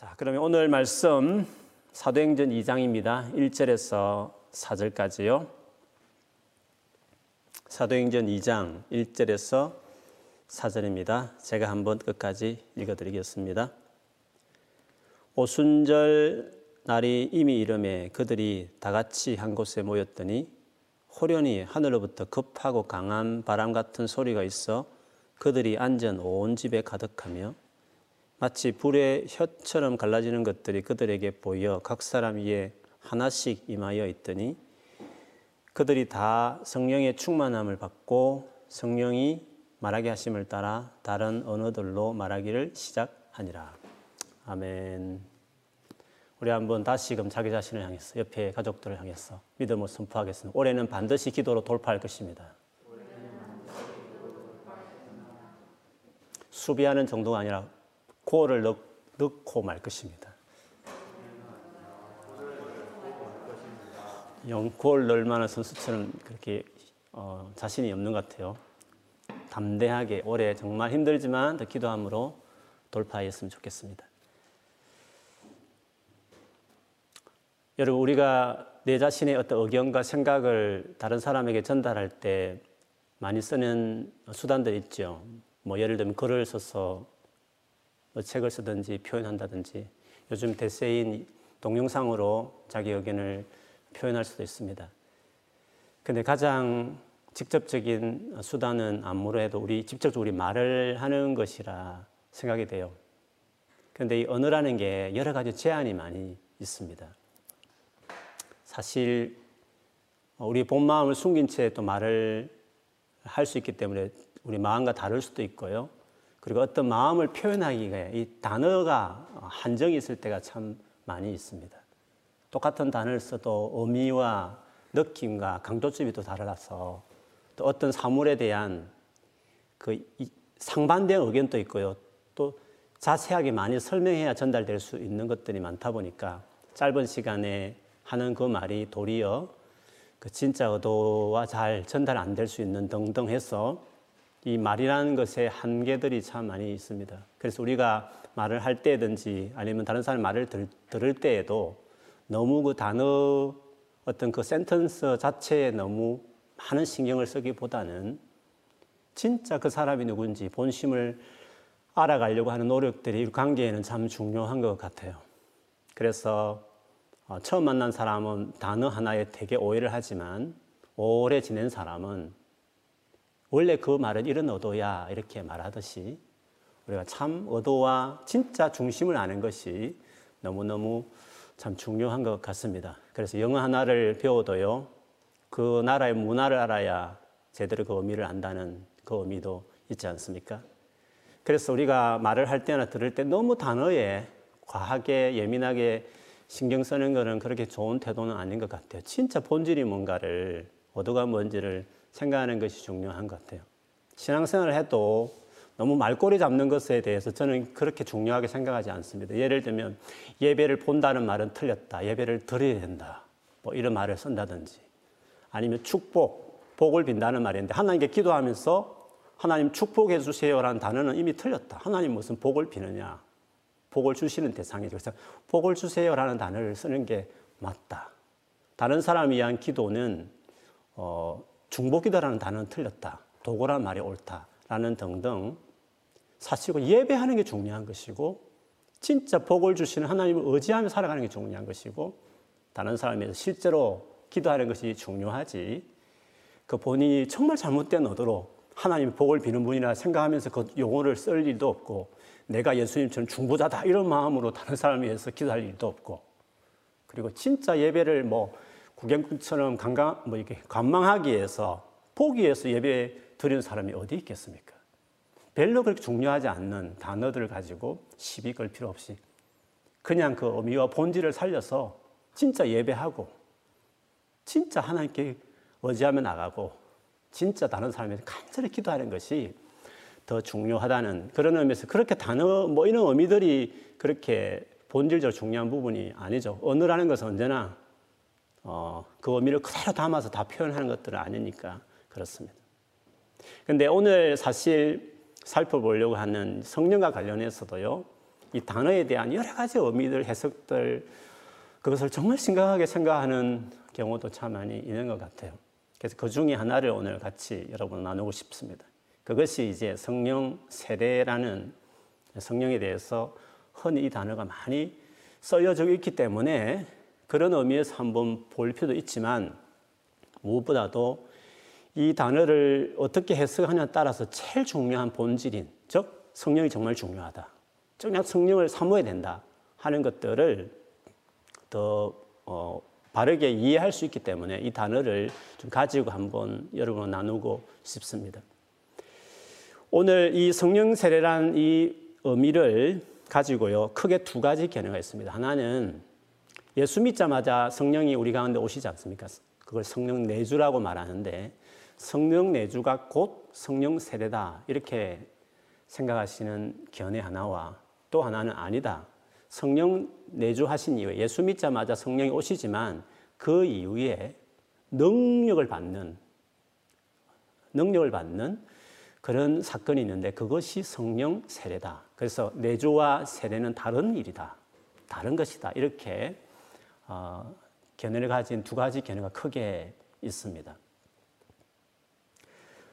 자, 그러면 오늘 말씀 사도행전 2장입니다. 1절에서 4절까지요. 사도행전 2장 1절에서 4절입니다. 제가 한번 끝까지 읽어 드리겠습니다. 오순절 날이 이미 이름에 그들이 다 같이 한 곳에 모였더니 호련히 하늘로부터 급하고 강한 바람 같은 소리가 있어 그들이 앉은 온 집에 가득하며 마치 불의 혀처럼 갈라지는 것들이 그들에게 보여 각 사람 위에 하나씩 임하여 있더니 그들이 다 성령의 충만함을 받고 성령이 말하게 하심을 따라 다른 언어들로 말하기를 시작하니라. 아멘. 우리 한번 다시금 자기 자신을 향해서 옆에 가족들을 향해서 믿음을 선포하겠습니다. 올해는 반드시 기도로 돌파할 것입니다. 수비하는 정도가 아니라 고를 넣, 넣고 말 것입니다. 영골 넣을 만한 선수처럼 그렇게 어, 자신이 없는 것 같아요. 담대하게 올해 정말 힘들지만 더 기도함으로 돌파했으면 좋겠습니다. 여러분 우리가 내 자신의 어떤 의견과 생각을 다른 사람에게 전달할 때 많이 쓰는 수단들 있죠. 뭐 예를 들면 글을 써서 뭐 책을 쓰든지 표현한다든지 요즘 대세인 동영상으로 자기 의견을 표현할 수도 있습니다. 근데 가장 직접적인 수단은 아무래도 우리 직접적으로 우리 말을 하는 것이라 생각이 돼요. 근데 이 언어라는 게 여러 가지 제한이 많이 있습니다. 사실 우리 본 마음을 숨긴 채 또 말을 할 수 있기 때문에 우리 마음과 다를 수도 있고요. 그리고 어떤 마음을 표현하기가 이 단어가 한정이 있을 때가 참 많이 있습니다. 똑같은 단어를 써도 의미와 느낌과 강조점이 또 달라서 또 어떤 사물에 대한 그 상반된 의견도 있고요. 또 자세하게 많이 설명해야 전달될 수 있는 것들이 많다 보니까 짧은 시간에 하는 그 말이 도리어 그 진짜 의도와 잘 전달 안 될 수 있는 등등 해서 이 말이라는 것의 한계들이 참 많이 있습니다. 그래서 우리가 말을 할 때든지 아니면 다른 사람 말을 들, 들을 때에도 너무 그 단어 어떤 그 센텐스 자체에 너무 많은 신경을 쓰기보다는 진짜 그 사람이 누군지 본심을 알아가려고 하는 노력들이 관계에는 참 중요한 것 같아요. 그래서 어, 처음 만난 사람은 단어 하나에 되게 오해를 하지만 오래 지낸 사람은 원래 그 말은 이런 의도야 이렇게 말하듯이 우리가 참 의도와 진짜 중심을 아는 것이 너무너무 참 중요한 것 같습니다. 그래서 영어 하나를 배워도요, 그 나라의 문화를 알아야 제대로 그 의미를 안다는 그 의미도 있지 않습니까? 그래서 우리가 말을 할 때나 들을 때 너무 단어에 과하게 예민하게 신경 쓰는 것은 그렇게 좋은 태도는 아닌 것 같아요. 진짜 본질이 뭔가를, 어도가 뭔지를 생각하는 것이 중요한 것 같아요. 신앙생활을 해도 너무 말꼬리 잡는 것에 대해서 저는 그렇게 중요하게 생각하지 않습니다. 예를 들면 예배를 본다는 말은 틀렸다. 예배를 드려야 된다. 뭐 이런 말을 쓴다든지 아니면 축복, 복을 빈다는 말인데 하나님께 기도하면서 하나님 축복해 주세요라는 단어는 이미 틀렸다. 하나님 무슨 복을 비느냐? 복을 주시는 대상이죠. 그래서 복을 주세요라는 단어를 쓰는 게 맞다. 다른 사람을 위한 기도는 어, 중복기도라는 단어는 틀렸다. 도고란 말이 옳다라는 등등 사실은 예배하는 게 중요한 것이고 진짜 복을 주시는 하나님을 의지하며 살아가는 게 중요한 것이고 다른 사람에서 실제로 기도하는 것이 중요하지 그 본인이 정말 잘못된 의도로 하나님 복을 비는 분이라 생각하면서 그 용어를 쓸 일도 없고 내가 예수님처럼 중보자다 이런 마음으로 다른 사람을 위해서 기도할 일도 없고 그리고 진짜 예배를 뭐 구경꾼처럼 관광, 뭐 이렇게 관망하기 위해서 보기 위해서 예배 드리는 사람이 어디 있겠습니까? 별로 그렇게 중요하지 않는 단어들을 가지고 시비 걸 필요 없이 그냥 그 의미와 본질을 살려서 진짜 예배하고 진짜 하나님께 의지하며 나가고 진짜 다른 사람에게 간절히 기도하는 것이 더 중요하다는 그런 의미에서 그렇게 단어 뭐 이런 의미들이 그렇게 본질적으로 중요한 부분이 아니죠. 언어라는 것은 언제나 어, 그 의미를 그대로 담아서 다 표현하는 것들은 아니니까 그렇습니다. 근데 오늘 사실 살펴보려고 하는 성령과 관련해서도요, 이 단어에 대한 여러 가지 의미들, 해석들, 그것을 정말 심각하게 생각하는 경우도 참 많이 있는 것 같아요. 그래서 그 중에 하나를 오늘 같이 여러분 나누고 싶습니다. 그것이 이제 성령 세례라는 성령에 대해서 흔히 이 단어가 많이 써여져 있기 때문에 그런 의미에서 한번 볼 필요도 있지만 무엇보다도 이 단어를 어떻게 해석하냐에 따라서 제일 중요한 본질인 즉 성령이 정말 중요하다. 정말 성령을 사모해야 된다 하는 것들을 더 어, 바르게 이해할 수 있기 때문에 이 단어를 좀 가지고 한번 여러분과 나누고 싶습니다. 오늘 이 성령 세례란 이 의미를 가지고요 크게 두 가지 견해가 있습니다. 하나는 예수 믿자마자 성령이 우리 가운데 오시지 않습니까? 그걸 성령 내주라고 말하는데 성령 내주가 곧 성령 세례다 이렇게 생각하시는 견해 하나와 또 하나는 아니다. 성령 내주하신 이후에 예수 믿자마자 성령이 오시지만 그 이후에 능력을 받는 능력을 받는 그런 사건이 있는데 그것이 성령 세례다. 그래서 내주와 세례는 다른 일이다. 다른 것이다. 이렇게 어, 견해를 가진 두 가지 견해가 크게 있습니다.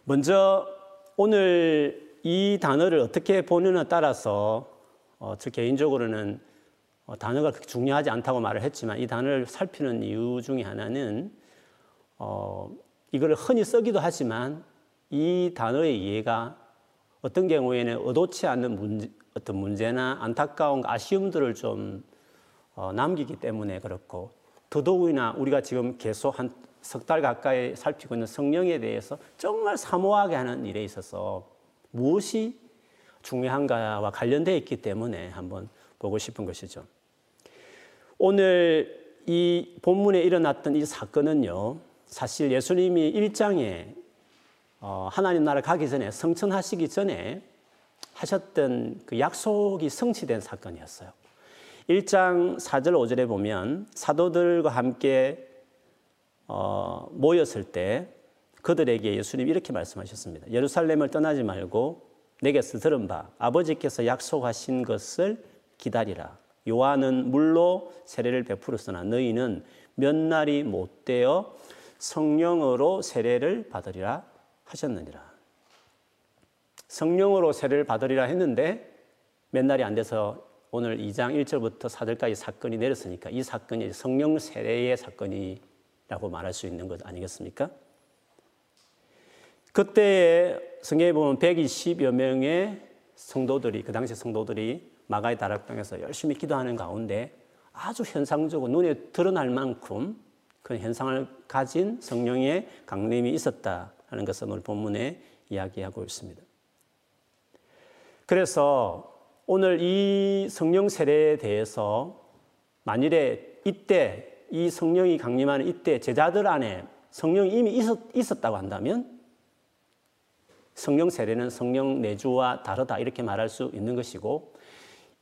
먼저 오늘 이 단어를 어떻게 보느냐에 따라서 어, 저 개인적으로는 어, 단어가 그렇게 중요하지 않다고 말을 했지만 이 단어를 살피는 이유 중에 하나는 어, 이걸 흔히 쓰기도 하지만 이 단어의 이해가 어떤 경우에는 의도치 않는 문제, 어떤 문제나 안타까운 아쉬움들을 좀 어, 남기기 때문에 그렇고 더더욱이나 우리가 지금 계속 한 석 달 가까이 살피고 있는 성령에 대해서 정말 사모하게 하는 일에 있어서 무엇이 중요한가와 관련되어 있기 때문에 한번 보고 싶은 것이죠. 오늘 이 본문에 일어났던 이 사건은요, 사실 예수님이 1장에 어, 하나님 나라 가기 전에 성천하시기 전에 하셨던 그 약속이 성취된 사건이었어요. 1장 4절 5절에 보면 사도들과 함께 어, 모였을 때 그들에게 예수님 이렇게 말씀하셨습니다. 예루살렘을 떠나지 말고 내게서 들은 바 아버지께서 약속하신 것을 기다리라. 요한은 물로 세례를 베풀었으나 너희는 몇 날이 못 되어 성령으로 세례를 받으리라 하셨느니라. 성령으로 세례를 받으리라 했는데 몇 날이 안 돼서 오늘 2장 1절부터 4절까지 사건이 내렸으니까 이 사건이 성령 세례의 사건이라고 말할 수 있는 것 아니겠습니까? 그때에 성경에 보면 120여 명의 성도들이 그 당시 성도들이 마가의 다락방에서 열심히 기도하는 가운데 아주 현상적으로 눈에 드러날 만큼 그 현상을 가진 성령의 강림이 있었다는 것을 오늘 본문에 이야기하고 있습니다. 그래서 오늘 이 성령 세례에 대해서 만일에 이때 이 성령이 강림하는 이때 제자들 안에 성령이 이미 있었, 있었 다고 한다면 성령 세례는 성령 내주와 다르다 이렇게 말할 수 있는 것이고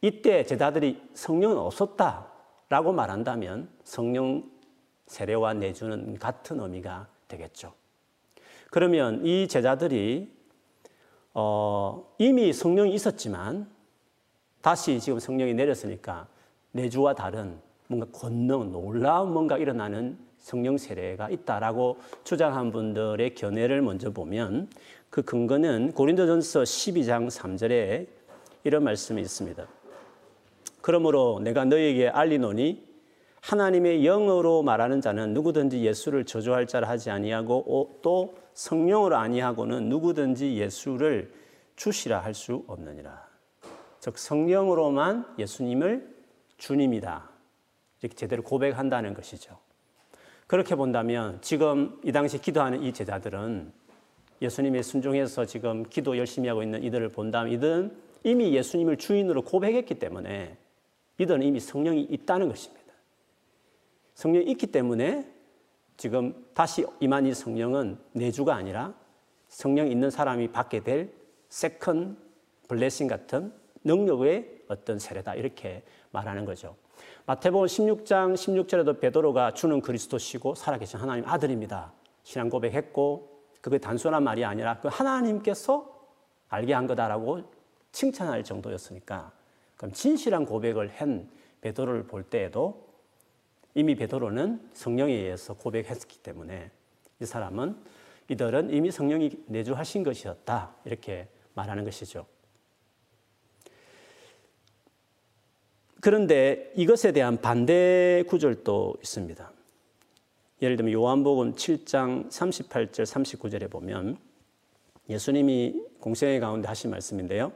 이때 제자들이 성령은 없었다라고 말한다면 성령 세례와 내주는 같은 의미가 되겠죠. 그러면 이 제자들이 어, 이미 성령이 있었지만 다시 지금 성령이 내렸으니까 내주와 다른 뭔가 권능, 놀라운 뭔가 일어나는 성령 세례가 있다라고 주장한 분들의 견해를 먼저 보면 그 근거는 고린도전서 12장 3절에 이런 말씀이 있습니다. 그러므로 내가 너에게 알리노니 하나님의 영으로 말하는 자는 누구든지 예수를 저주할 자를 하지 아니하고 또 성령으로 아니하고는 누구든지 예수를 주시라 할 수 없느니라. 즉 성령으로만 예수님을 주님이다. 이렇게 제대로 고백한다는 것이죠. 그렇게 본다면 지금 이 당시 기도하는 이 제자들은 예수님의 순종해서 지금 기도 열심히 하고 있는 이들을 본다면 이들은 이미 예수님을 주인으로 고백했기 때문에 이들은 이미 성령이 있다는 것입니다. 성령이 있기 때문에 지금 다시 임한 이 성령은 내주가 아니라 성령 있는 사람이 받게 될 second blessing 같은 능력의 어떤 세례다 이렇게 말하는 거죠. 마태복음 16장 16절에도 베드로가 주는 그리스도시고 살아계신 하나님 아들입니다. 신앙 고백했고 그게 단순한 말이 아니라 그 하나님께서 알게 한 거다라고 칭찬할 정도였으니까 그럼 진실한 고백을 한 베드로를 볼 때에도 이미 베드로는 성령에 의해서 고백했기 때문에 이 사람은 이들은 이미 성령이 내주하신 것이었다 이렇게 말하는 것이죠. 그런데 이것에 대한 반대 구절도 있습니다. 예를 들면 요한복음 7장 38절 39절에 보면 예수님이 공생의 가운데 하신 말씀인데요.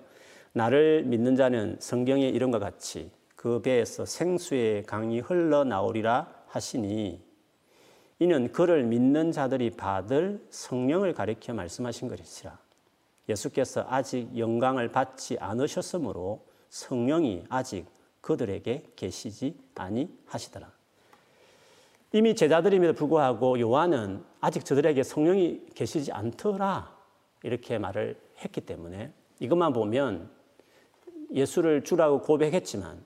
나를 믿는 자는 성경의 이름과 같이 그 배에서 생수의 강이 흘러나오리라 하시니 이는 그를 믿는 자들이 받을 성령을 가리켜 말씀하신 것이라. 예수께서 아직 영광을 받지 않으셨으므로 성령이 아직 그들에게 계시지 아니하시더라. 이미 제자들임에도 불구하고 요한은 아직 저들에게 성령이 계시지 않더라 이렇게 말을 했기 때문에 이것만 보면 예수를 주라고 고백했지만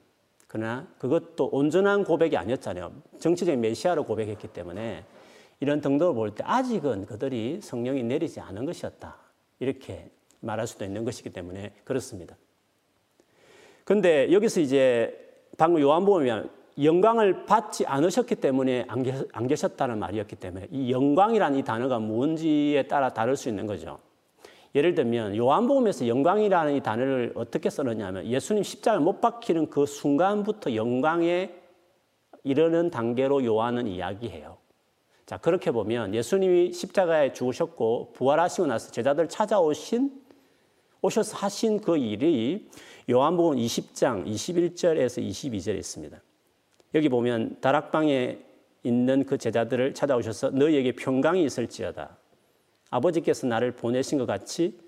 그러나 그것도 온전한 고백이 아니었잖아요. 정치적인 메시아로 고백했기 때문에 이런 등도를 볼때 아직은 그들이 성령이 내리지 않은 것이었다. 이렇게 말할 수도 있는 것이기 때문에 그렇습니다. 근데 여기서 이제 방금 요한복음에 영광을 받지 않으셨기 때문에 안 계셨다는 말이었기 때문에 이 영광이라는 이 단어가 뭔지에 따라 다를 수 있는 거죠. 예를 들면 요한복음에서 영광이라는 이 단어를 어떻게 써느냐면 예수님 십자가를 못 박히는 그 순간부터 영광에 이르는 단계로 요한은 이야기해요. 자, 그렇게 보면 예수님이 십자가에 죽으셨고 부활하시고 나서 제자들 찾아오신 오셔서 하신 그 일이 요한복음 20장 21절에서 22절에 있습니다. 여기 보면 다락방에 있는 그 제자들을 찾아오셔서 너희에게 평강이 있을지어다. 아버지께서 나를 보내신 것 같이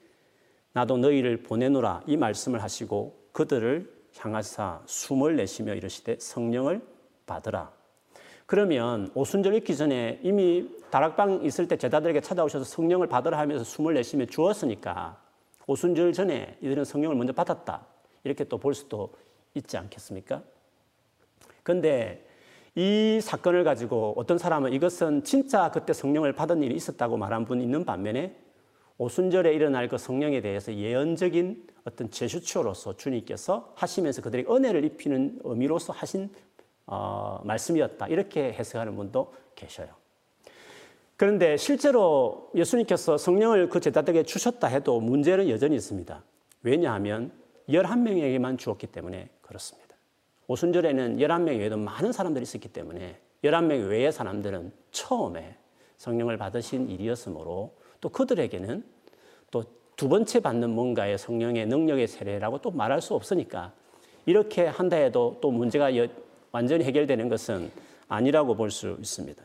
나도 너희를 보내노라 이 말씀을 하시고 그들을 향하사 숨을 내쉬며 이르시되 성령을 받으라. 그러면 오순절 읽기 전에 이미 다락방 있을 때 제자들에게 찾아오셔서 성령을 받으라 하면서 숨을 내쉬며 주었으니까 오순절 전에 이들은 성령을 먼저 받았다. 이렇게 또 볼 수도 있지 않겠습니까? 근데 이 사건을 가지고 어떤 사람은 이것은 진짜 그때 성령을 받은 일이 있었다고 말한 분이 있는 반면에 오순절에 일어날 그 성령에 대해서 예언적인 어떤 제슈처로서 주님께서 하시면서 그들에게 은혜를 입히는 의미로서 하신 어, 말씀이었다. 이렇게 해석하는 분도 계셔요. 그런데 실제로 예수님께서 성령을 그 제자들에게 주셨다 해도 문제는 여전히 있습니다. 왜냐하면 11명에게만 주었기 때문에 그렇습니다. 오순절에는 11명 외에도 많은 사람들이 있었기 때문에 11명 외의 사람들은 처음에 성령을 받으신 일이었으므로 또 그들에게는 또 두 번째 받는 뭔가의 성령의 능력의 세례라고 또 말할 수 없으니까 이렇게 한다 해도 또 문제가 완전히 해결되는 것은 아니라고 볼 수 있습니다.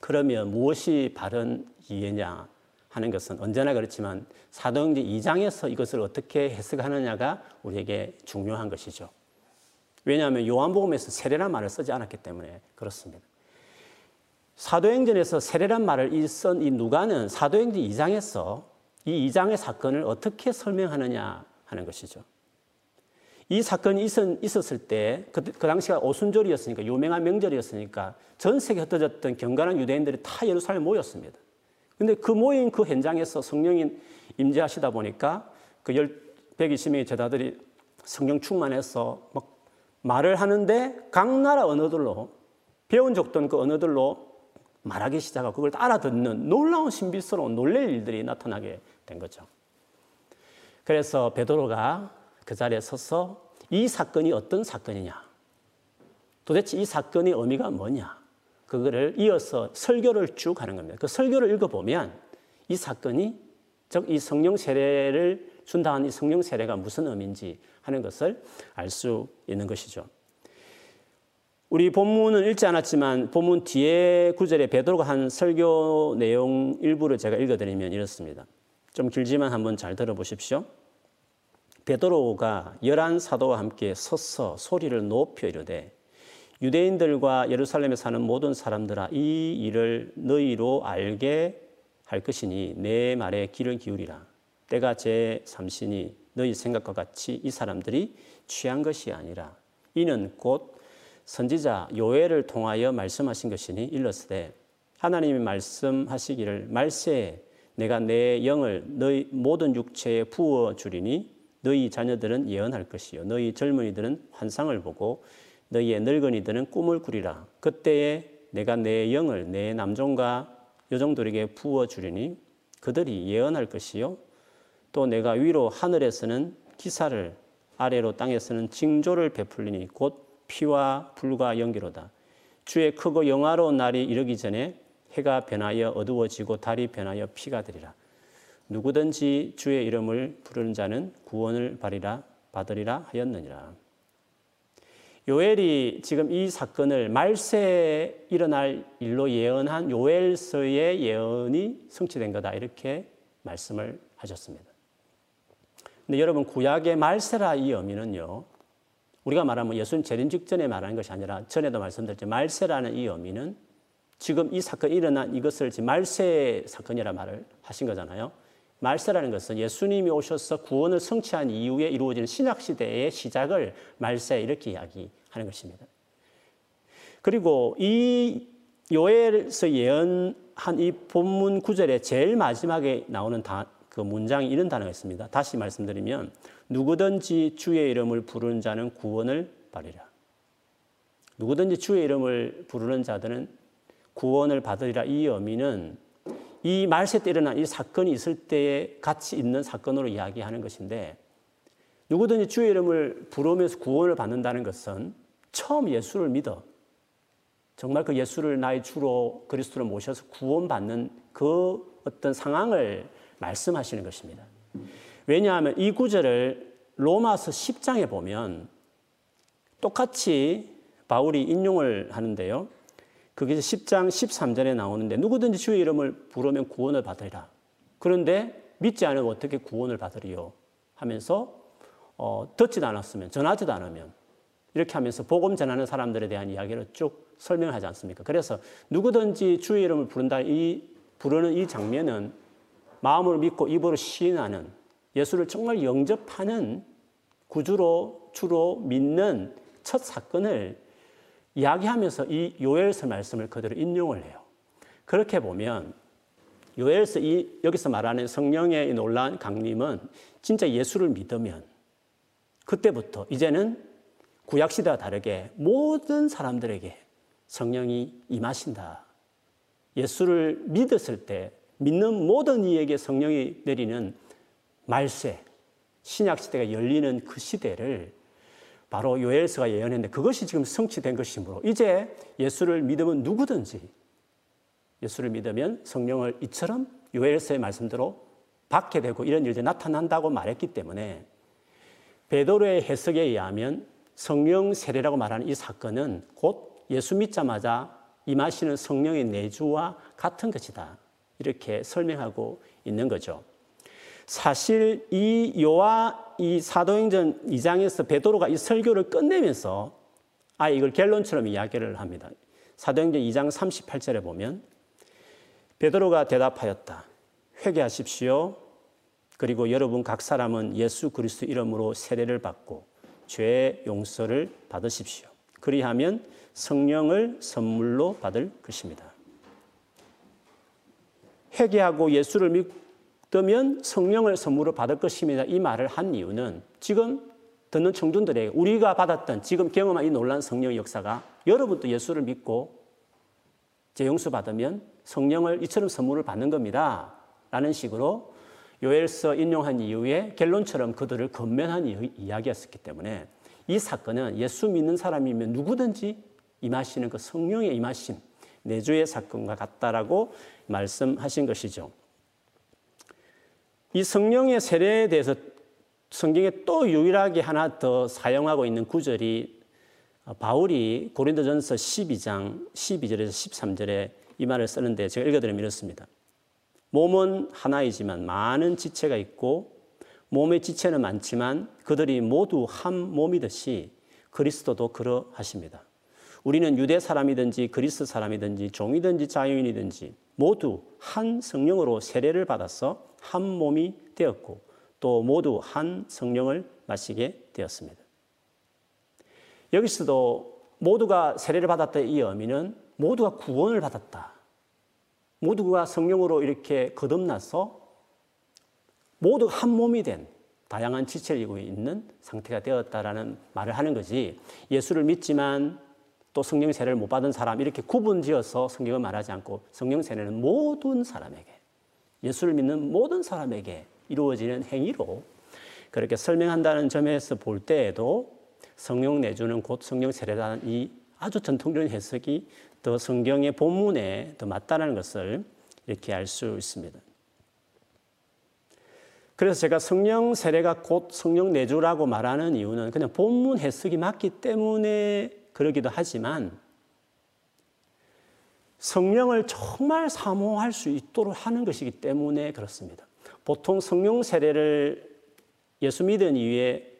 그러면 무엇이 바른 이해냐 하는 것은 언제나 그렇지만 사도행전 2장에서 이것을 어떻게 해석하느냐가 우리에게 중요한 것이죠. 왜냐하면 요한복음에서 세례란 말을 쓰지 않았기 때문에 그렇습니다. 사도행전에서 세례란 말을 쓴 이 누가는 사도행전 2장에서 이 2장의 사건을 어떻게 설명하느냐 하는 것이죠. 이 사건이 있었, 을 때, 그, 그 당시가 오순절이었으니까, 유명한 명절이었으니까, 전 세계 흩어졌던 경건한 유대인들이 다 예루살렘에 모였습니다. 근데 그 모인 그 현장에서 성령이 임재하시다 보니까 그 120명의 제자들이 성령 충만해서 막 말을 하는데 각 나라 언어들로 배운 적도 그 언어들로 말하기 시작하고 그걸 알아듣는 놀라운 신비스러운 놀랄 일들이 나타나게 된 거죠. 그래서 베드로가 그 자리에 서서 이 사건이 어떤 사건이냐? 도대체 이 사건의 의미가 뭐냐? 그거를 이어서 설교를 쭉 하는 겁니다. 그 설교를 읽어보면 이 사건이 즉 이 성령 세례를 준다는 이 성령 세례가 무슨 의미인지 하는 것을 알 수 있는 것이죠. 우리 본문은 읽지 않았지만 본문 뒤에 구절에 베드로가 한 설교 내용 일부를 제가 읽어드리면 이렇습니다. 좀 길지만 한번 잘 들어보십시오. 베드로가 열한 사도와 함께 서서 소리를 높여 이르되 유대인들과 예루살렘에 사는 모든 사람들아 이 일을 너희로 알게 할 것이니 내 말에 귀를 기울이라. 때가 제 삼신이 너희 생각과 같이 이 사람들이 취한 것이 아니라 이는 곧 선지자 요엘을 통하여 말씀하신 것이니 일렀으되 하나님이 말씀하시기를 말세에 내가 내 영을 너희 모든 육체에 부어 주리니 너희 자녀들은 예언할 것이요 너희 젊은이들은 환상을 보고 너희의 늙은이들은 꿈을 꾸리라. 그때에 내가 내 영을 내 남종과 여종들에게 부어 주리니 그들이 예언할 것이요. 또 내가 위로 하늘에서는 기사를 아래로 땅에서는 징조를 베풀리니 곧 피와 불과 연기로다. 주의 크고 영화로운 날이 이르기 전에 해가 변하여 어두워지고 달이 변하여 피가 되리라. 누구든지 주의 이름을 부르는 자는 구원을 받으리라 하였느니라. 요엘이 지금 이 사건을 말세에 일어날 일로 예언한 요엘서의 예언이 성취된 거다 이렇게 말씀을 하셨습니다. 근데 여러분 구약의 말세라 이 의미는요. 우리가 말하면 예수님 재림 직전에 말하는 것이 아니라 전에도 말씀드렸죠. 말세라는 이 의미는 지금 이 사건이 일어난 이것을 말세 사건이라 말을 하신 거잖아요. 말세라는 것은 예수님이 오셔서 구원을 성취한 이후에 이루어지는 신약 시대의 시작을 말세 이렇게 이야기하는 것입니다. 그리고 이 요엘서 예언한 이 본문 구절의 제일 마지막에 나오는 다, 그 문장이 이런 단어가 있습니다. 다시 말씀드리면 누구든지 주의 이름을 부르는 자는 구원을 받으리라. 누구든지 주의 이름을 부르는 자들은 구원을 받으리라 이 의미는 이 말세 때 일어난 이 사건이 있을 때에 같이 있는 사건으로 이야기하는 것인데 누구든지 주의 이름을 부르면서 구원을 받는다는 것은 처음 예수를 믿어 정말 그 예수를 나의 주로 그리스도로 모셔서 구원받는 그 어떤 상황을 말씀하시는 것입니다. 왜냐하면 이 구절을 로마서 10장에 보면 똑같이 바울이 인용을 하는데요. 그게 10장 13절에 나오는데 누구든지 주의 이름을 부르면 구원을 받으리라. 그런데 믿지 않으면 어떻게 구원을 받으리요? 하면서 어, 듣지도 않았으면 전하지도 않으면 이렇게 하면서 복음 전하는 사람들에 대한 이야기를 쭉 설명하지 않습니까? 그래서 누구든지 주의 이름을 부른다 이 부르는 이 장면은 마음으로 믿고 입으로 시인하는 예수를 정말 영접하는 구주로 주로 믿는 첫 사건을 이야기하면서 이 요엘서 말씀을 그대로 인용을 해요. 그렇게 보면 요엘서 이 여기서 말하는 성령의 놀라운 강림은 진짜 예수를 믿으면 그때부터 이제는 구약 시대와 다르게 모든 사람들에게 성령이 임하신다. 예수를 믿었을 때 믿는 모든 이에게 성령이 내리는 말세 신약 시대가 열리는 그 시대를 바로 요엘서가 예언했는데 그것이 지금 성취된 것이므로 이제 예수를 믿으면 누구든지 예수를 믿으면 성령을 이처럼 요엘서의 말씀대로 받게 되고 이런 일들이 나타난다고 말했기 때문에 베드로의 해석에 의하면 성령 세례라고 말하는 이 사건은 곧 예수 믿자마자 임하시는 성령의 내주와 같은 것이다. 이렇게 설명하고 있는 거죠. 사실 이 요와 이 사도행전 2장에서 베드로가 이 설교를 끝내면서 아 이걸 결론처럼 이야기를 합니다. 사도행전 2장 38절에 보면 베드로가 대답하였다. 회개하십시오. 그리고 여러분 각 사람은 예수 그리스도 이름으로 세례를 받고 죄 용서를 받으십시오. 그리하면 성령을 선물로 받을 것입니다. 회개하고 예수를 믿고 뜨면 성령을 선물로 받을 것입니다. 이 말을 한 이유는 지금 듣는 청중들에게 우리가 받았던 지금 경험한 이 놀란 성령의 역사가 여러분도 예수를 믿고 재용수 받으면 성령을 이처럼 선물을 받는 겁니다. 라는 식으로 요엘서 인용한 이후에 결론처럼 그들을 건면한 이야기였었기 때문에 이 사건은 예수 믿는 사람이면 누구든지 임하시는 그 성령의 임하심, 내주의 사건과 같다라고 말씀하신 것이죠. 이 성령의 세례에 대해서 성경에 또 유일하게 하나 더 사용하고 있는 구절이 바울이 고린도전서 12장 12절에서 13절에 이 말을 쓰는데 제가 읽어드리면 이렇습니다. 몸은 하나이지만 많은 지체가 있고 몸의 지체는 많지만 그들이 모두 한 몸이듯이 그리스도도 그러하십니다. 우리는 유대 사람이든지 그리스 사람이든지 종이든지 자유인이든지 모두 한 성령으로 세례를 받아서 한 몸이 되었고 또 모두 한 성령을 마시게 되었습니다. 여기서도 모두가 세례를 받았다 이 의미는 모두가 구원을 받았다. 모두가 성령으로 이렇게 거듭나서 모두 한 몸이 된 다양한 지체를 이고 있는 상태가 되었다라는 말을 하는 거지. 예수를 믿지만 또 성령 세례를 못 받은 사람 이렇게 구분지어서 성경을 말하지 않고 성령 세례는 모든 사람에게 예수를 믿는 모든 사람에게 이루어지는 행위로 그렇게 설명한다는 점에서 볼 때에도 성령 내주는 곧 성령 세례라는 이 아주 전통적인 해석이 더 성경의 본문에 더 맞다는 것을 이렇게 알 수 있습니다. 그래서 제가 성령 세례가 곧 성령 내주라고 말하는 이유는 그냥 본문 해석이 맞기 때문에 그러기도 하지만 성령을 정말 사모할 수 있도록 하는 것이기 때문에 그렇습니다. 보통 성령 세례를 예수 믿은 이후에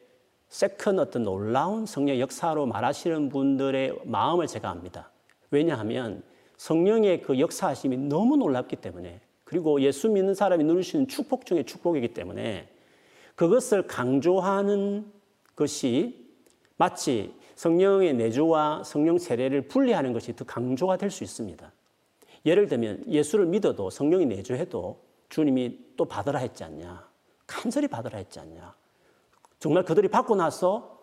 second 어떤 놀라운 성령 역사로 말하시는 분들의 마음을 제가 압니다. 왜냐하면 성령의 그 역사하심이 너무 놀랍기 때문에 그리고 예수 믿는 사람이 누리시는 축복 중에 축복이기 때문에 그것을 강조하는 것이 마치 성령의 내주와 성령 세례를 분리하는 것이 더 강조가 될 수 있습니다. 예를 들면 예수를 믿어도 성령이 내주해도 주님이 또 받으라 했지 않냐. 간절히 받으라 했지 않냐. 정말 그들이 받고 나서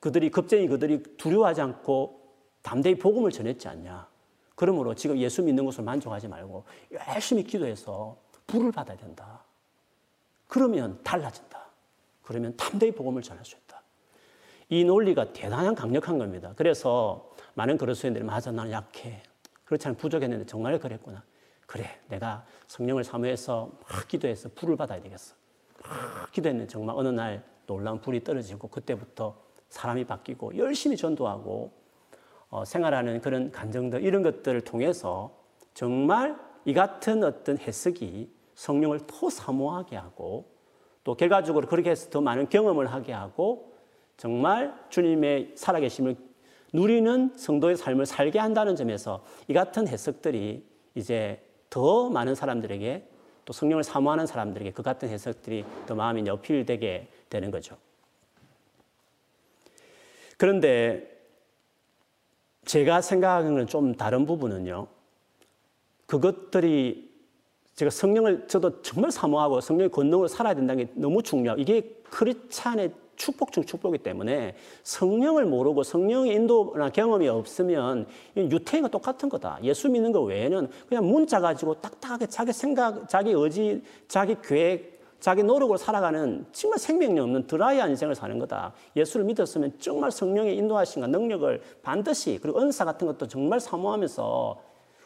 그들이 겁쟁이 그들이 두려워하지 않고 담대히 복음을 전했지 않냐. 그러므로 지금 예수 믿는 것을 만족하지 말고 열심히 기도해서 불을 받아야 된다. 그러면 달라진다. 그러면 담대히 복음을 전할 수 있다. 이 논리가 대단한 강력한 겁니다. 그래서 많은 그리스도인들이 맞아 나는 약해. 그렇지 않으면 부족했는데 정말 그랬구나. 그래 내가 성령을 사모해서 막 기도해서 불을 받아야 되겠어. 막 기도했는데 정말 어느 날 놀라운 불이 떨어지고 그때부터 사람이 바뀌고 열심히 전도하고 어, 생활하는 그런 간정들 이런 것들을 통해서 정말 이 같은 어떤 해석이 성령을 더 사모하게 하고 또 결과적으로 그렇게 해서 더 많은 경험을 하게 하고 정말 주님의 살아계심을 누리는 성도의 삶을 살게 한다는 점에서 이 같은 해석들이 이제 더 많은 사람들에게 또 성령을 사모하는 사람들에게 그 같은 해석들이 더 마음이 어필되게 되는 거죠. 그런데 제가 생각하는 좀 다른 부분은요. 그것들이 제가 성령을 저도 정말 사모하고 성령의 권능으로 살아야 된다는 게 너무 중요하고 이게 크리스찬의 축복 중 축복이기 때문에 성령을 모르고 성령의 인도나 경험이 없으면 유태인과 똑같은 거다. 예수 믿는 거 외에는 그냥 문자 가지고 딱딱하게 자기 생각, 자기 의지, 자기 계획, 자기 노력으로 살아가는 정말 생명력 없는 드라이한 인생을 사는 거다. 예수를 믿었으면 정말 성령의 인도하심과 능력을 반드시 그리고 은사 같은 것도 정말 사모하면서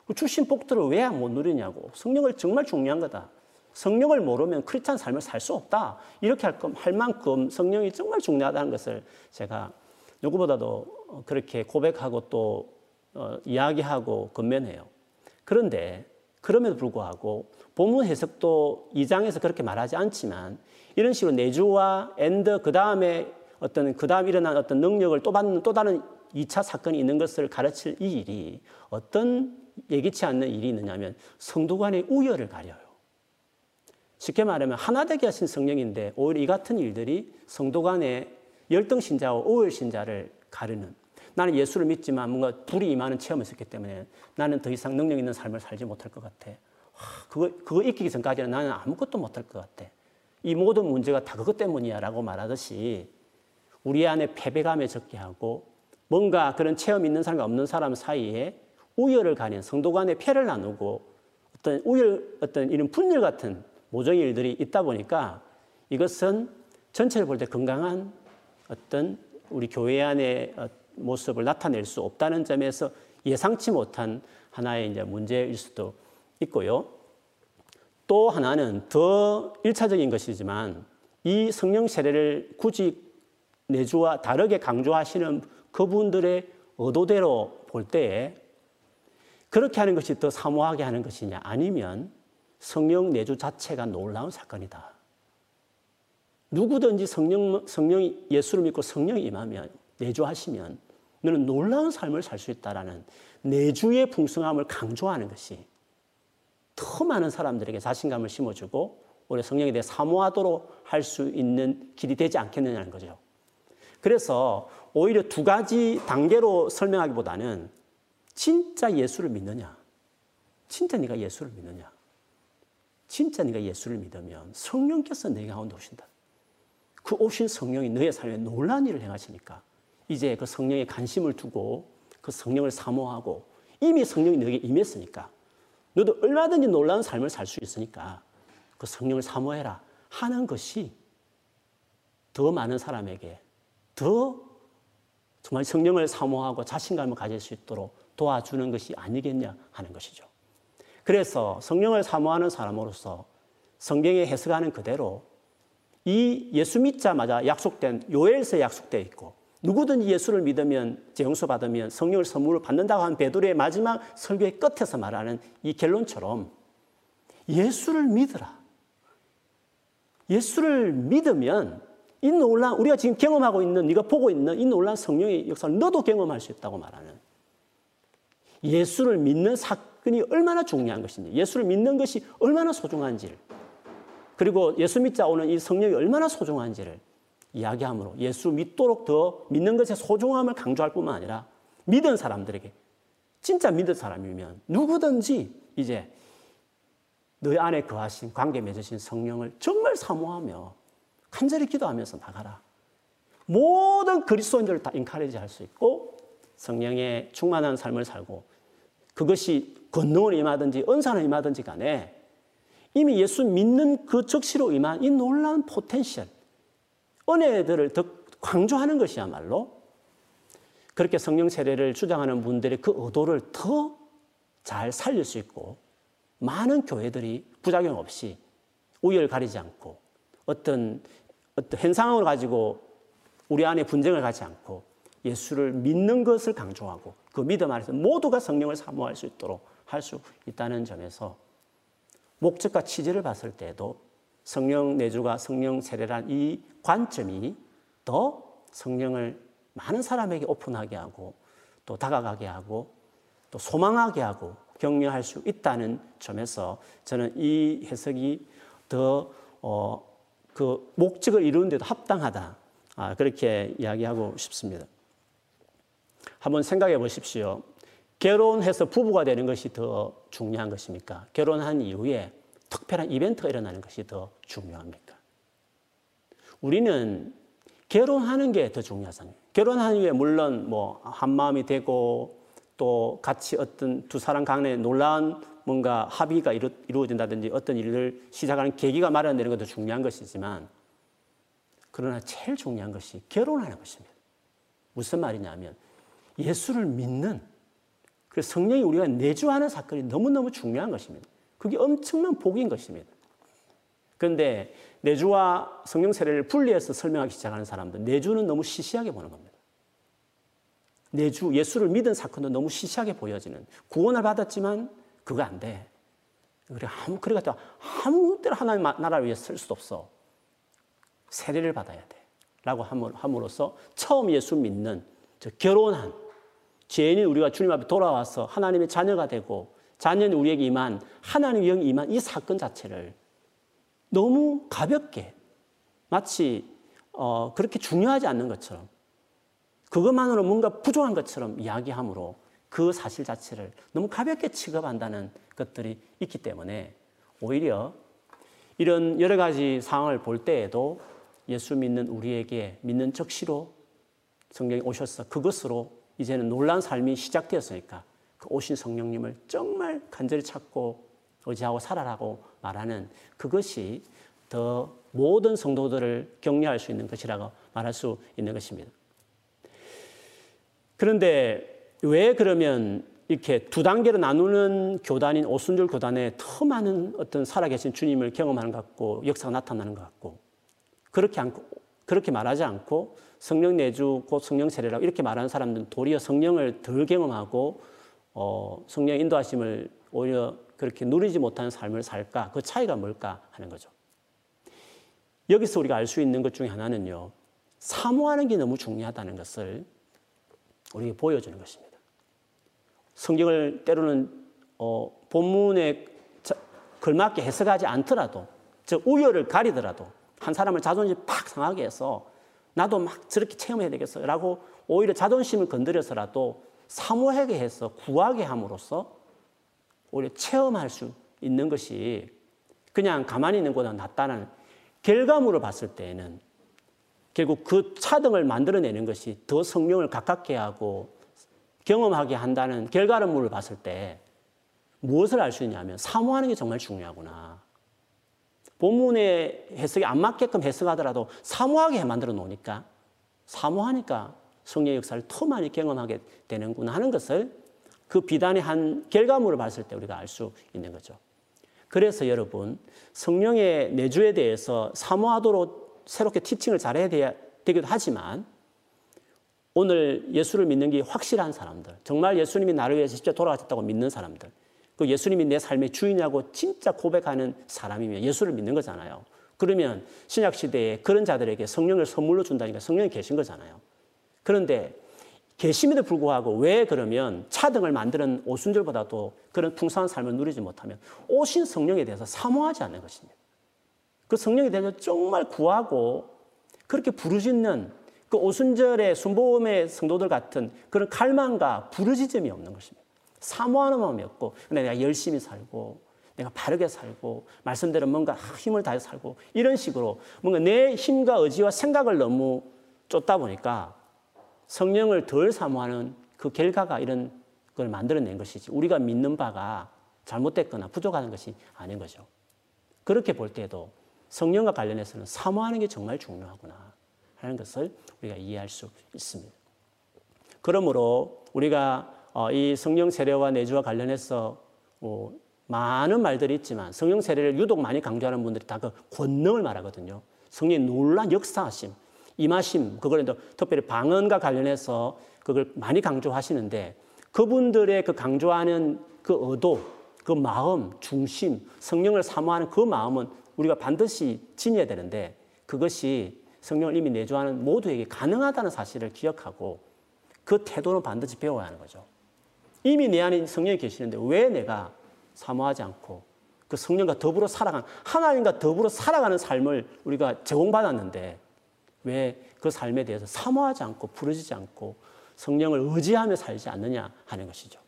그 주신 복들을 왜 못 누리냐고. 성령을 정말 중요한 거다. 성령을 모르면 크리스찬 삶을 살 수 없다. 이렇게 할, 할 만큼 성령이 정말 중요하다는 것을 제가 누구보다도 그렇게 고백하고 또 어, 이야기하고 권면해요. 그런데 그럼에도 불구하고 본문 해석도 2장에서 그렇게 말하지 않지만 이런 식으로 내주와 and 그 다음에 어떤 그 다음 일어난 어떤 능력을 또 받는 또 다른 2차 사건이 있는 것을 가르칠 이 일이 어떤 예기치 않는 일이 있느냐면 성도 간의 우열을 가려요. 쉽게 말하면 하나 되게 하신 성령인데 오히려 이 같은 일들이 성도 간의 열등 신자와 오열 신자를 가르는 나는 예수를 믿지만 뭔가 불이 임하는 체험을 했기 때문에 나는 더 이상 능력 있는 삶을 살지 못할 것 같아. 그거, 그거 익히기 전까지는 나는 아무것도 못할 것 같아. 이 모든 문제가 다 그것 때문이야 라고 말하듯이 우리 안에 패배감에 적게 하고 뭔가 그런 체험 있는 사람과 없는 사람 사이에 우열을 가는 성도 간에 패를 나누고 어떤 우열, 어떤 이런 분열 같은 모종의 일들이 있다 보니까 이것은 전체를 볼 때 건강한 어떤 우리 교회 안의 어, 모습을 나타낼 수 없다는 점에서 예상치 못한 하나의 이제 문제일 수도 있고요. 또 하나는 더 일차적인 것이지만 이 성령 세례를 굳이 내주와 다르게 강조하시는 그분들의 의도대로 볼 때에 그렇게 하는 것이 더 사모하게 하는 것이냐 아니면 성령 내주 자체가 놀라운 사건이다. 누구든지 성령, 성령이 예수를 믿고 성령이 임하면 내주하시면 너는 놀라운 삶을 살 수 있다라는 내주의 풍성함을 강조하는 것이 더 많은 사람들에게 자신감을 심어주고 우리 성령에 대해 사모하도록 할 수 있는 길이 되지 않겠느냐는 거죠. 그래서 오히려 두 가지 단계로 설명하기보다는 진짜 예수를 믿느냐, 진짜 네가 예수를 믿느냐, 진짜 네가 예수를 믿으면 성령께서 내 가운데 오신다. 그 오신 성령이 너의 삶에 놀란 일을 행하시니까 이제 그 성령에 관심을 두고 그 성령을 사모하고 이미 성령이 너에게 임했으니까 너도 얼마든지 놀라운 삶을 살 수 있으니까 그 성령을 사모해라 하는 것이 더 많은 사람에게 더 정말 성령을 사모하고 자신감을 가질 수 있도록 도와주는 것이 아니겠냐 하는 것이죠. 그래서 성령을 사모하는 사람으로서 성경에 해석하는 그대로 이 예수 믿자마자 약속된 요엘서 약속되어 있고 누구든지 예수를 믿으면 재용서 받으면 성령을 선물을 받는다고 한 베드로의 마지막 설교의 끝에서 말하는 이 결론처럼 예수를 믿으라. 예수를 믿으면 이 놀란 우리가 지금 경험하고 있는 네가 보고 있는 이 놀란 성령의 역사를 너도 경험할 수 있다고 말하는 예수를 믿는 사 건이 얼마나 중요한 것인지 예수를 믿는 것이 얼마나 소중한지를 그리고 예수 믿자 오는 이 성령이 얼마나 소중한지를 이야기함으로 예수 믿도록 더 믿는 것의 소중함을 강조할 뿐만 아니라 믿은 사람들에게 진짜 믿은 사람이면 누구든지 이제 너희 안에 거하신 관계 맺으신 성령을 정말 사모하며 간절히 기도하면서 나가라. 모든 그리스도인들을 다 encourage 할 수 있고 성령의 충만한 삶을 살고 그것이 권능을 임하든지 은사를 임하든지 간에 이미 예수 믿는 그 즉시로 임한 이 놀라운 potential, 은혜들을 더 강조하는 것이야말로 그렇게 성령 세례를 주장하는 분들의 그 의도를 더 잘 살릴 수 있고 많은 교회들이 부작용 없이 우열 가리지 않고 어떤 어떤 현상을 가지고 우리 안에 분쟁을 가지 않고 예수를 믿는 것을 강조하고 그 믿음 안에서 모두가 성령을 사모할 수 있도록 할 수 있다는 점에서 목적과 취지를 봤을 때도 성령 내주가 성령 세례란 이 관점이 더 성령을 많은 사람에게 오픈하게 하고 또 다가가게 하고 또 소망하게 하고 격려할 수 있다는 점에서 저는 이 해석이 더, 어, 그 목적을 이루는 데도 합당하다. 아, 그렇게 이야기하고 싶습니다. 한번 생각해 보십시오. 결혼해서 부부가 되는 것이 더 중요한 것입니까? 결혼한 이후에 특별한 이벤트가 일어나는 것이 더 중요합니까? 우리는 결혼하는 게 더 중요하잖아요. 결혼한 이후에 물론 뭐 한 마음이 되고 또 같이 어떤 두 사람 간에 놀라운 뭔가 합의가 이루, 어진다든지 어떤 일을 시작하는 계기가 마련되는 것도 중요한 것이지만 그러나 제일 중요한 것이 결혼하는 것입니다. 무슨 말이냐면 예수를 믿는 그 성령이 우리가 내주하는 사건이 너무너무 중요한 것입니다. 그게 엄청난 복인 것입니다. 그런데 내주와 성령 세례를 분리해서 설명하기 시작하는 사람들, 내주는 너무 시시하게 보는 겁니다. 내주, 예수를 믿은 사건도 너무 시시하게 보여지는 구원을 받았지만 그거 안 돼. 그래, 아무, 그래 갖다 아무 때나 하나님 나라를 위해 쓸 수도 없어. 세례를 받아야 돼. 라고 함으로써 처음 예수 믿는, 결혼한, 죄인인 우리가 주님 앞에 돌아와서 하나님의 자녀가 되고 자녀는 우리에게 임한 하나님의 영이 임한 이 사건 자체를 너무 가볍게 마치 어, 그렇게 중요하지 않는 것처럼 그것만으로 뭔가 부족한 것처럼 이야기하므로 그 사실 자체를 너무 가볍게 취급한다는 것들이 있기 때문에 오히려 이런 여러 가지 상황을 볼 때에도 예수 믿는 우리에게 믿는 적시로 성경이 오셔서 그것으로 이제는 놀란 삶이 시작되었으니까 그 오신 성령님을 정말 간절히 찾고 의지하고 살아라고 말하는 그것이 더 모든 성도들을 격려할 수 있는 것이라고 말할 수 있는 것입니다. 그런데 왜 그러면 이렇게 두 단계로 나누는 교단인 오순절 교단에 더 많은 어떤 살아계신 주님을 경험하는 것 같고 역사가 나타나는 것 같고 그렇게 않고 그렇게 말하지 않고 성령 내주 곧 성령 세례라고 이렇게 말하는 사람들은 도리어 성령을 덜 경험하고 어, 성령 인도하심을 오히려 그렇게 누리지 못하는 삶을 살까? 그 차이가 뭘까 하는 거죠. 여기서 우리가 알 수 있는 것 중에 하나는요, 사모하는 게 너무 중요하다는 것을 우리에게 보여주는 것입니다. 성경을 때로는 어, 본문에 걸맞게 해석하지 않더라도, 즉 우열을 가리더라도 한 사람을 자존심 팍 상하게 해서 나도 막 저렇게 체험해야 되겠어 라고 오히려 자존심을 건드려서라도 사모하게 해서 구하게 함으로써 오히려 체험할 수 있는 것이 그냥 가만히 있는 것보다 낫다는 결과물을 봤을 때에는 결국 그 차등을 만들어내는 것이 더 성령을 가깝게 하고 경험하게 한다는 결과물을 봤을 때 무엇을 알 수 있냐면 사모하는 게 정말 중요하구나. 본문의 해석이 안 맞게끔 해석하더라도 사모하게 만들어 놓으니까 사모하니까 성령의 역사를 더 많이 경험하게 되는구나 하는 것을 그 비단의 한 결과물을 봤을 때 우리가 알 수 있는 거죠. 그래서 여러분 성령의 내주에 대해서 사모하도록 새롭게 티칭을 잘해야 되기도 하지만 오늘 예수를 믿는 게 확실한 사람들, 정말 예수님이 나를 위해서 십자 돌아가셨다고 믿는 사람들, 그 예수님이 내 삶의 주인이라고 진짜 고백하는 사람이면 예수를 믿는 거잖아요. 그러면 신약 시대에 그런 자들에게 성령을 선물로 준다니까 성령이 계신 거잖아요. 그런데 계심에도 불구하고 왜 그러면 차등을 만드는 오순절보다도 그런 풍성한 삶을 누리지 못하면 오신 성령에 대해서 사모하지 않는 것입니다. 그 성령에 대해서 정말 구하고 그렇게 부르짖는 그 오순절의 순복음의 성도들 같은 그런 갈망과 부르짖음이 없는 것입니다. 사모하는 마음이 없고 근데 내가 열심히 살고 내가 바르게 살고 말씀대로 뭔가 힘을 다해 살고 이런 식으로 뭔가 내 힘과 의지와 생각을 너무 쫓다 보니까 성령을 덜 사모하는 그 결과가 이런 걸 만들어낸 것이지 우리가 믿는 바가 잘못됐거나 부족하는 것이 아닌 거죠. 그렇게 볼 때도 성령과 관련해서는 사모하는 게 정말 중요하구나 하는 것을 우리가 이해할 수 있습니다. 그러므로 우리가 어, 이 성령 세례와 내주와 관련해서 뭐 많은 말들이 있지만 성령 세례를 유독 많이 강조하는 분들이 다 그 권능을 말하거든요. 성령의 놀란 역사하심, 임하심, 그걸 특별히 방언과 관련해서 그걸 많이 강조하시는데 그분들의 그 강조하는 그 의도, 그 마음, 중심, 성령을 사모하는 그 마음은 우리가 반드시 지녀야 되는데 그것이 성령을 이미 내주하는 모두에게 가능하다는 사실을 기억하고 그 태도는 반드시 배워야 하는 거죠. 이미 내 안에 성령이 계시는데 왜 내가 사모하지 않고 그 성령과 더불어 살아가는 하나님과 더불어 살아가는 삶을 우리가 제공받았는데 왜 그 삶에 대해서 사모하지 않고 부르지지 않고 성령을 의지하며 살지 않느냐 하는 것이죠.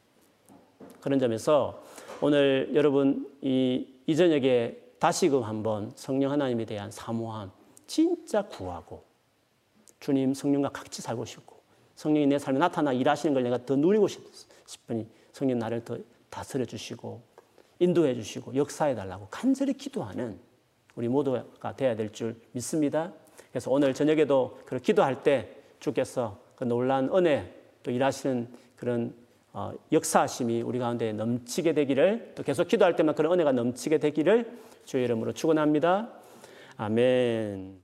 그런 점에서 오늘 여러분 이, 이 저녁에 다시금 한번 성령 하나님에 대한 사모함 진짜 구하고 주님 성령과 같이 살고 싶고 성령이 내 삶에 나타나 일하시는 걸 내가 더 누리고 싶 으니 성령 나를 더 다스려 주시고 인도해 주시고 역사해 달라고 간절히 기도하는 우리 모두가 되어야 될 줄 믿습니다. 그래서 오늘 저녁에도 그 기도할 때 주께서 그 놀란 은혜 또 일하시는 그런 어, 역사하심이 우리 가운데 넘치게 되기를 또 계속 기도할 때만 그런 은혜가 넘치게 되기를 주의 이름으로 축원합니다. 아멘.